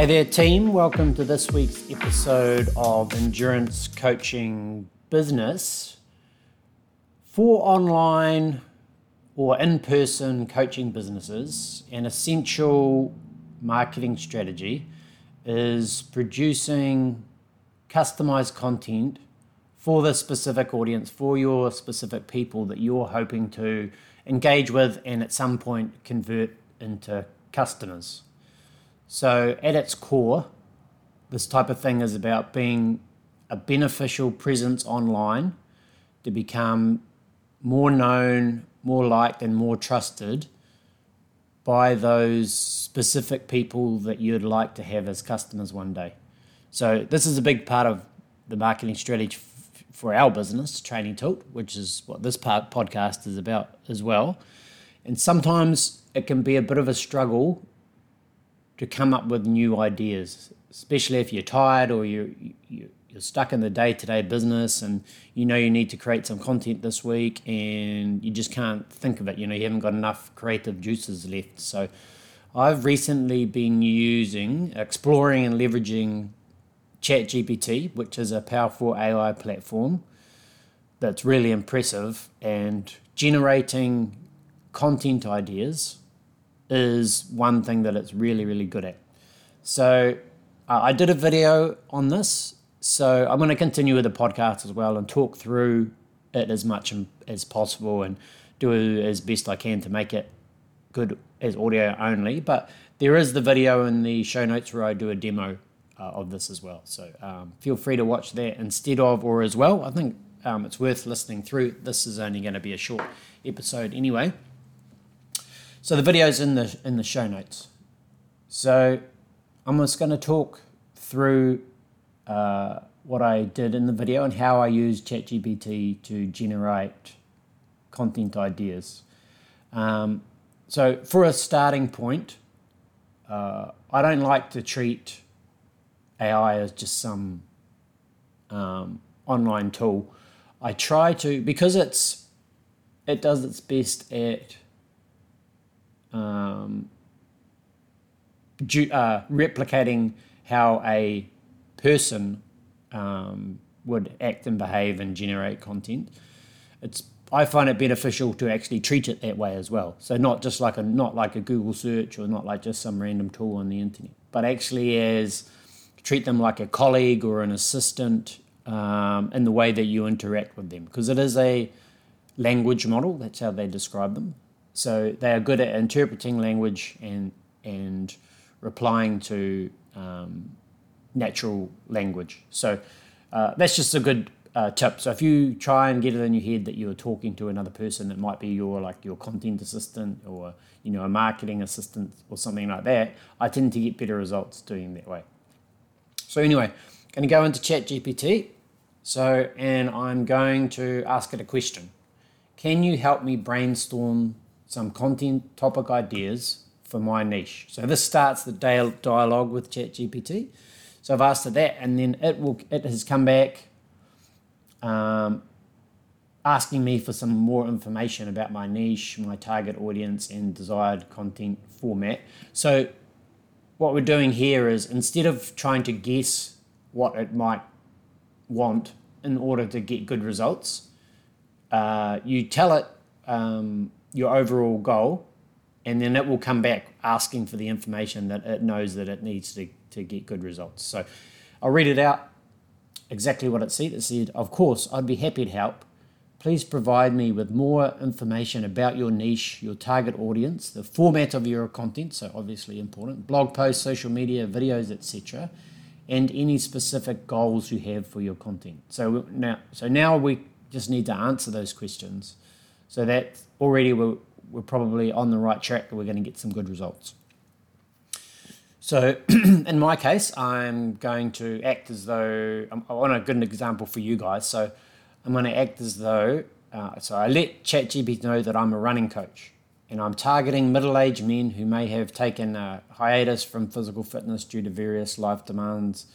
Hey there, team. Welcome to this week's episode of Endurance Coaching Business. For online or in person coaching businesses, an essential marketing strategy is producing customized content for the specific audience, for your specific people that you're hoping to engage with and at some point convert into customers. So, at its core, this type of thing is about being a beneficial presence online to become more known, more liked, and more trusted by those specific people that you'd like to have as customers one day. So, this is a big part of the marketing strategy for our business, Training Tilt, which is what this part podcast is about as well. And sometimes it can be a bit of a struggle to come up with new ideas, especially if you're tired or you, you you're stuck in the day-to-day business and you know you need to create some content this week and you just can't think of it you know you haven't got enough creative juices left. So i've recently been using exploring and leveraging ChatGPT, which is a powerful AI platform that's really impressive, and generating content ideas is one thing that it's really, really good at. So, uh, I did a video on this, so I'm going to continue with the podcast as well and talk through it as much as possible and do as best I can to make it good as audio only. But there is the video in the show notes where I do a demo uh, of this as well. So um, feel free to watch that instead of or as well. I think um, it's worth listening through. This is only going to be a short episode anyway. So the video's in the in the show notes. So I'm just going to talk through uh, what I did in the video and how I used ChatGPT to generate content ideas. Um, so for a starting point, uh, I don't like to treat AI as just some um, online tool. I try to because it's it does its best at um, uh, replicating how a person um, would act and behave and generate content. It's I find it beneficial to actually treat it that way as well. So not just like a not like a Google search or not like just some random tool on the internet, but actually as treat them like a colleague or an assistant um, in the way that you interact with them because it is a language model that's how they describe them so they are good at interpreting language and and replying to um, natural language so uh, that's just a good uh, tip so if you try and get it in your head that you're talking to another person that might be your like your content assistant or you know a marketing assistant or something like that i tend to get better results doing that way so anyway, going to go into ChatGPT. So, and I'm going to ask it a question. Can you help me brainstorm some content topic ideas for my niche? So this starts the dialogue with ChatGPT. So I've asked it that, and then it will it has come back um, asking me for some more information about my niche, my target audience, and desired content format. So what we're doing here is instead of trying to guess what it might want in order to get good results, uh, you tell it um, your overall goal, and then it will come back asking for the information that it knows that it needs to, to get good results. So I'll read it out exactly what it said. It said, Of course, I'd be happy to help. Please provide me with more information about your niche, your target audience, the format of your content, so obviously important, blog posts, social media, videos, etc., and any specific goals you have for your content. So now, so now we just need to answer those questions. So that already we're, we're probably on the right track. That we're going to get some good results. So in my case, I'm going to act as though I want a good example for you guys. So I'm going to act as though, uh, so I let ChatGPT know that I'm a running coach and I'm targeting middle aged men who may have taken a hiatus from physical fitness due to various life demands.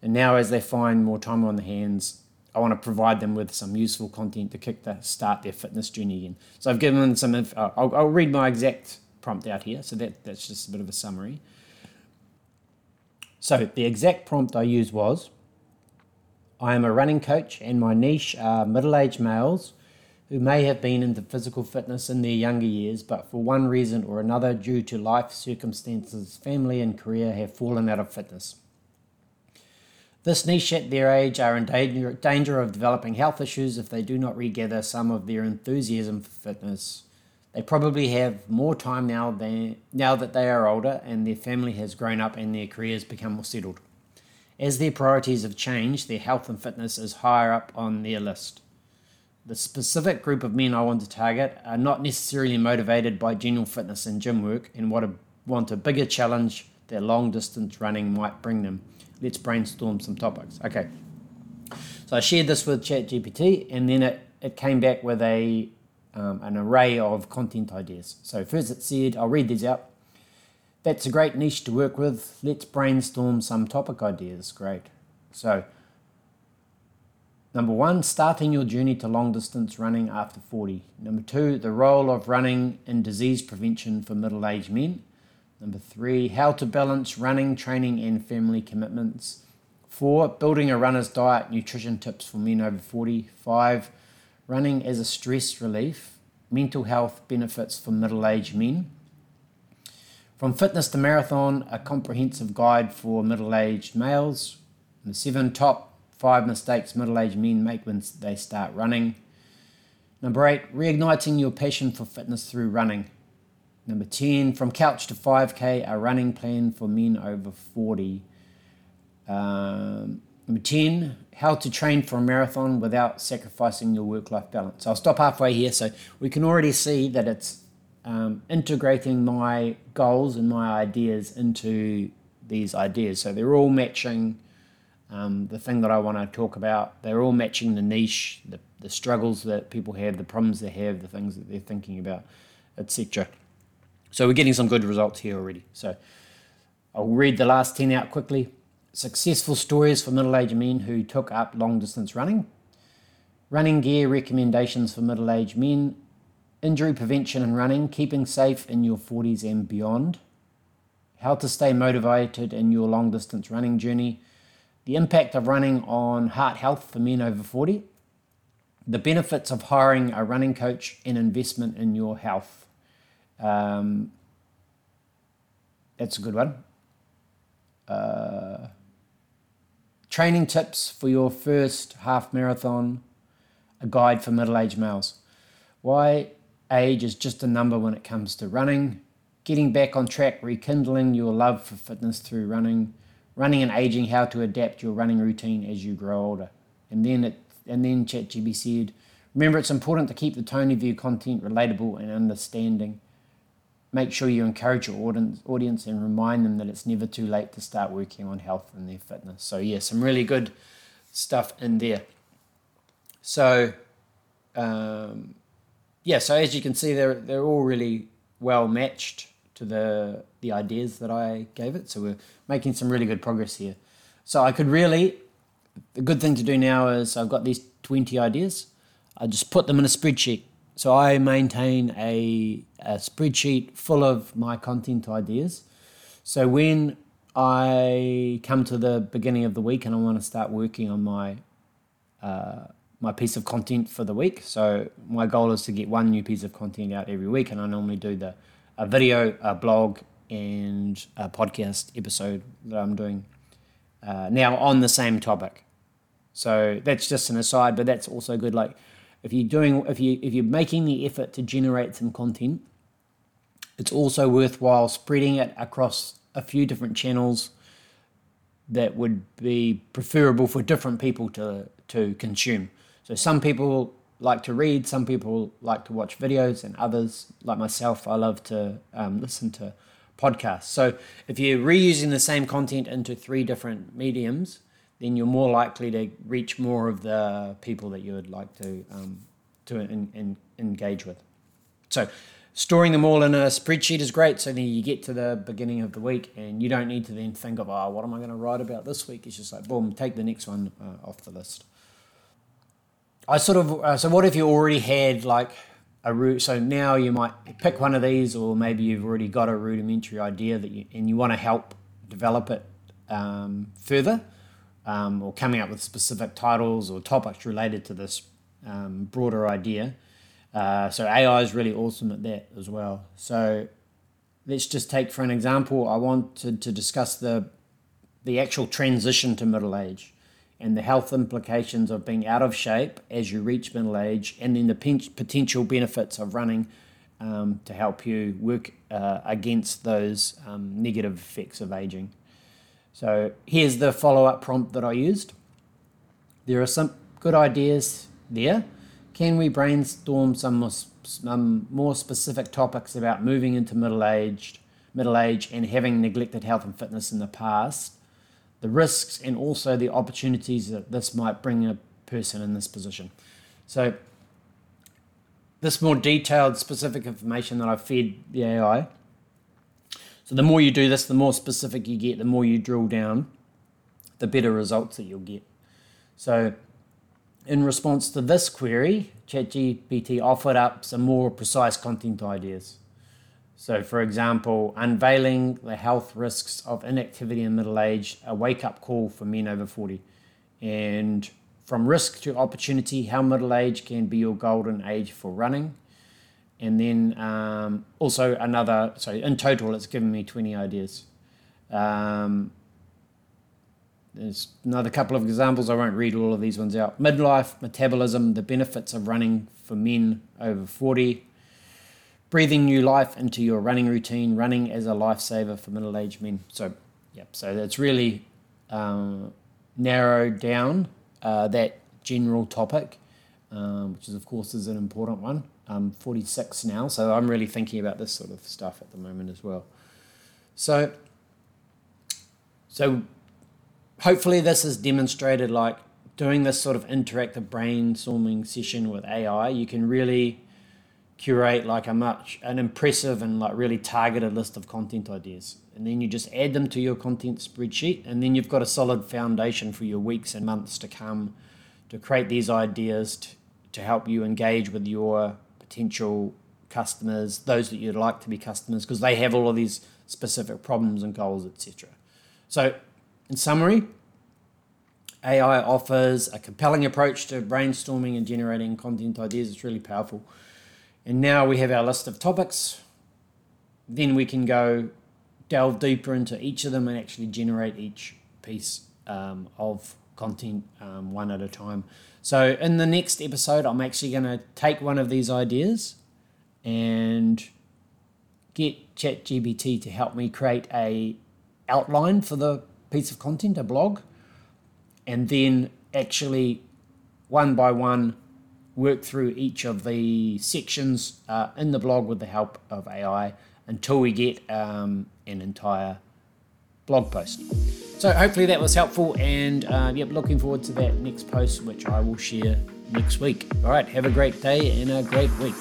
And now, as they find more time on their hands, I want to provide them with some useful content to kick the start their fitness journey again. So I've given them some. Inf- uh, I'll, I'll read my exact prompt out here. So that that's just a bit of a summary. So the exact prompt I used was I am a running coach, and my niche are middle aged males who may have been into physical fitness in their younger years, but for one reason or another, due to life circumstances, family, and career, have fallen out of fitness. This niche at their age are in danger, of developing health issues if they do not regather some of their enthusiasm for fitness. They probably have more time now than, now that they are older and their family has grown up and their careers become more settled. As their priorities have changed, their health and fitness is higher up on their list. The specific group of men I want to target are not necessarily motivated by general fitness and gym work and want a, want a bigger challenge that long distance running might bring them. Let's brainstorm some topics. Okay. So I shared this with ChatGPT and then it, it came back with a um, an array of content ideas. So first it said, I'll read these out. That's a great niche to work with. Let's brainstorm some topic ideas. Great. So, number one, starting your journey to long distance running after 40. Number two, the role of running in disease prevention for middle aged men. Number three, how to balance running, training, and family commitments. Four, building a runner's diet, nutrition tips for men over 40. Five, running as a stress relief, mental health benefits for middle aged men. From fitness to marathon, a comprehensive guide for middle aged males. The seven top five mistakes middle aged men make when they start running. Number eight, reigniting your passion for fitness through running. Number 10, from couch to 5K, a running plan for men over 40. Um, number 10, how to train for a marathon without sacrificing your work life balance. I'll stop halfway here. So we can already see that it's um, integrating my goals and my ideas into these ideas. So they're all matching um, the thing that I want to talk about. They're all matching the niche, the, the struggles that people have, the problems they have, the things that they're thinking about, etc. So we're getting some good results here already. So I'll read the last 10 out quickly. Successful stories for middle aged men who took up long distance running. Running gear recommendations for middle aged men injury prevention and running, keeping safe in your 40s and beyond, how to stay motivated in your long distance running journey, the impact of running on heart health for men over 40, the benefits of hiring a running coach, and investment in your health. Um, that's a good one. Uh, training tips for your first half marathon, a guide for middle aged males. Why age is just a number when it comes to running. Getting back on track, rekindling your love for fitness through running, running and aging, how to adapt your running routine as you grow older. And then it and then ChatGPT said, remember it's important to keep the of your content relatable and understanding. Make sure you encourage your audience and remind them that it's never too late to start working on health and their fitness. So yeah, some really good stuff in there. So um, yeah, so as you can see, they're they're all really well matched to the the ideas that I gave it. So we're making some really good progress here. So I could really, the good thing to do now is I've got these twenty ideas. I just put them in a spreadsheet. So I maintain a, a spreadsheet full of my content ideas. So when I come to the beginning of the week and I want to start working on my uh, my piece of content for the week. So my goal is to get one new piece of content out every week, and I normally do the a video, a blog, and a podcast episode that I'm doing uh, now on the same topic. So that's just an aside, but that's also good. Like if you're doing, if you if you're making the effort to generate some content, it's also worthwhile spreading it across a few different channels that would be preferable for different people to to consume. So some people like to read, some people like to watch videos, and others, like myself, I love to um, listen to podcasts. So if you're reusing the same content into three different mediums, then you're more likely to reach more of the people that you would like to um, to in, in, engage with. So storing them all in a spreadsheet is great. So then you get to the beginning of the week and you don't need to then think of, oh, what am I going to write about this week? It's just like, boom, take the next one uh, off the list. I sort of uh, so what if you already had like a root so now you might pick one of these or maybe you've already got a rudimentary idea that you and you want to help develop it um, further um, or coming up with specific titles or topics related to this um, broader idea. Uh, so AI is really awesome at that as well. So let's just take for an example. I wanted to discuss the the actual transition to middle age and the health implications of being out of shape as you reach middle age, and then the potential benefits of running um, to help you work uh, against those um, negative effects of aging. So here's the follow up prompt that I used. There are some good ideas there. Can we brainstorm some more, some more specific topics about moving into middle aged, middle age, and having neglected health and fitness in the past? the risks and also the opportunities that this might bring a person in this position. So, this more detailed, specific information that I've fed the AI. So, the more you do this, the more specific you get, the more you drill down, the better results that you'll get. So, in response to this query, ChatGPT offered up some more precise content ideas. So, for example, unveiling the health risks of inactivity in middle age, a wake up call for men over 40. And from risk to opportunity, how middle age can be your golden age for running. And then um, also another, so in total, it's given me 20 ideas. Um, there's another couple of examples. I won't read all of these ones out. Midlife, metabolism, the benefits of running for men over 40 breathing new life into your running routine, running as a lifesaver for middle aged men. So, yep, so that's really um, narrowed down uh, that general topic, um, which is, of course, is an important one. I'm 46 now, so I'm really thinking about this sort of stuff at the moment as well. So, so hopefully this has demonstrated like doing this sort of interactive brainstorming session with AI, you can really curate like a much an impressive and like really targeted list of content ideas and then you just add them to your content spreadsheet and then you've got a solid foundation for your weeks and months to come to create these ideas to, to help you engage with your potential customers those that you'd like to be customers because they have all of these specific problems and goals etc so in summary ai offers a compelling approach to brainstorming and generating content ideas. It's really powerful. And now we have our list of topics. Then we can go delve deeper into each of them and actually generate each piece um, of content um, one at a time. So in the next episode, I'm actually going to take one of these ideas and get ChatGPT to help me create a outline for the piece of content, a blog, and then actually one by one work through each of the sections uh, in the blog with the help of AI until we get um, an entire blog post. So hopefully that was helpful, and uh, yep, looking forward to that next post, which I will share next week. All right, have a great day and a great week.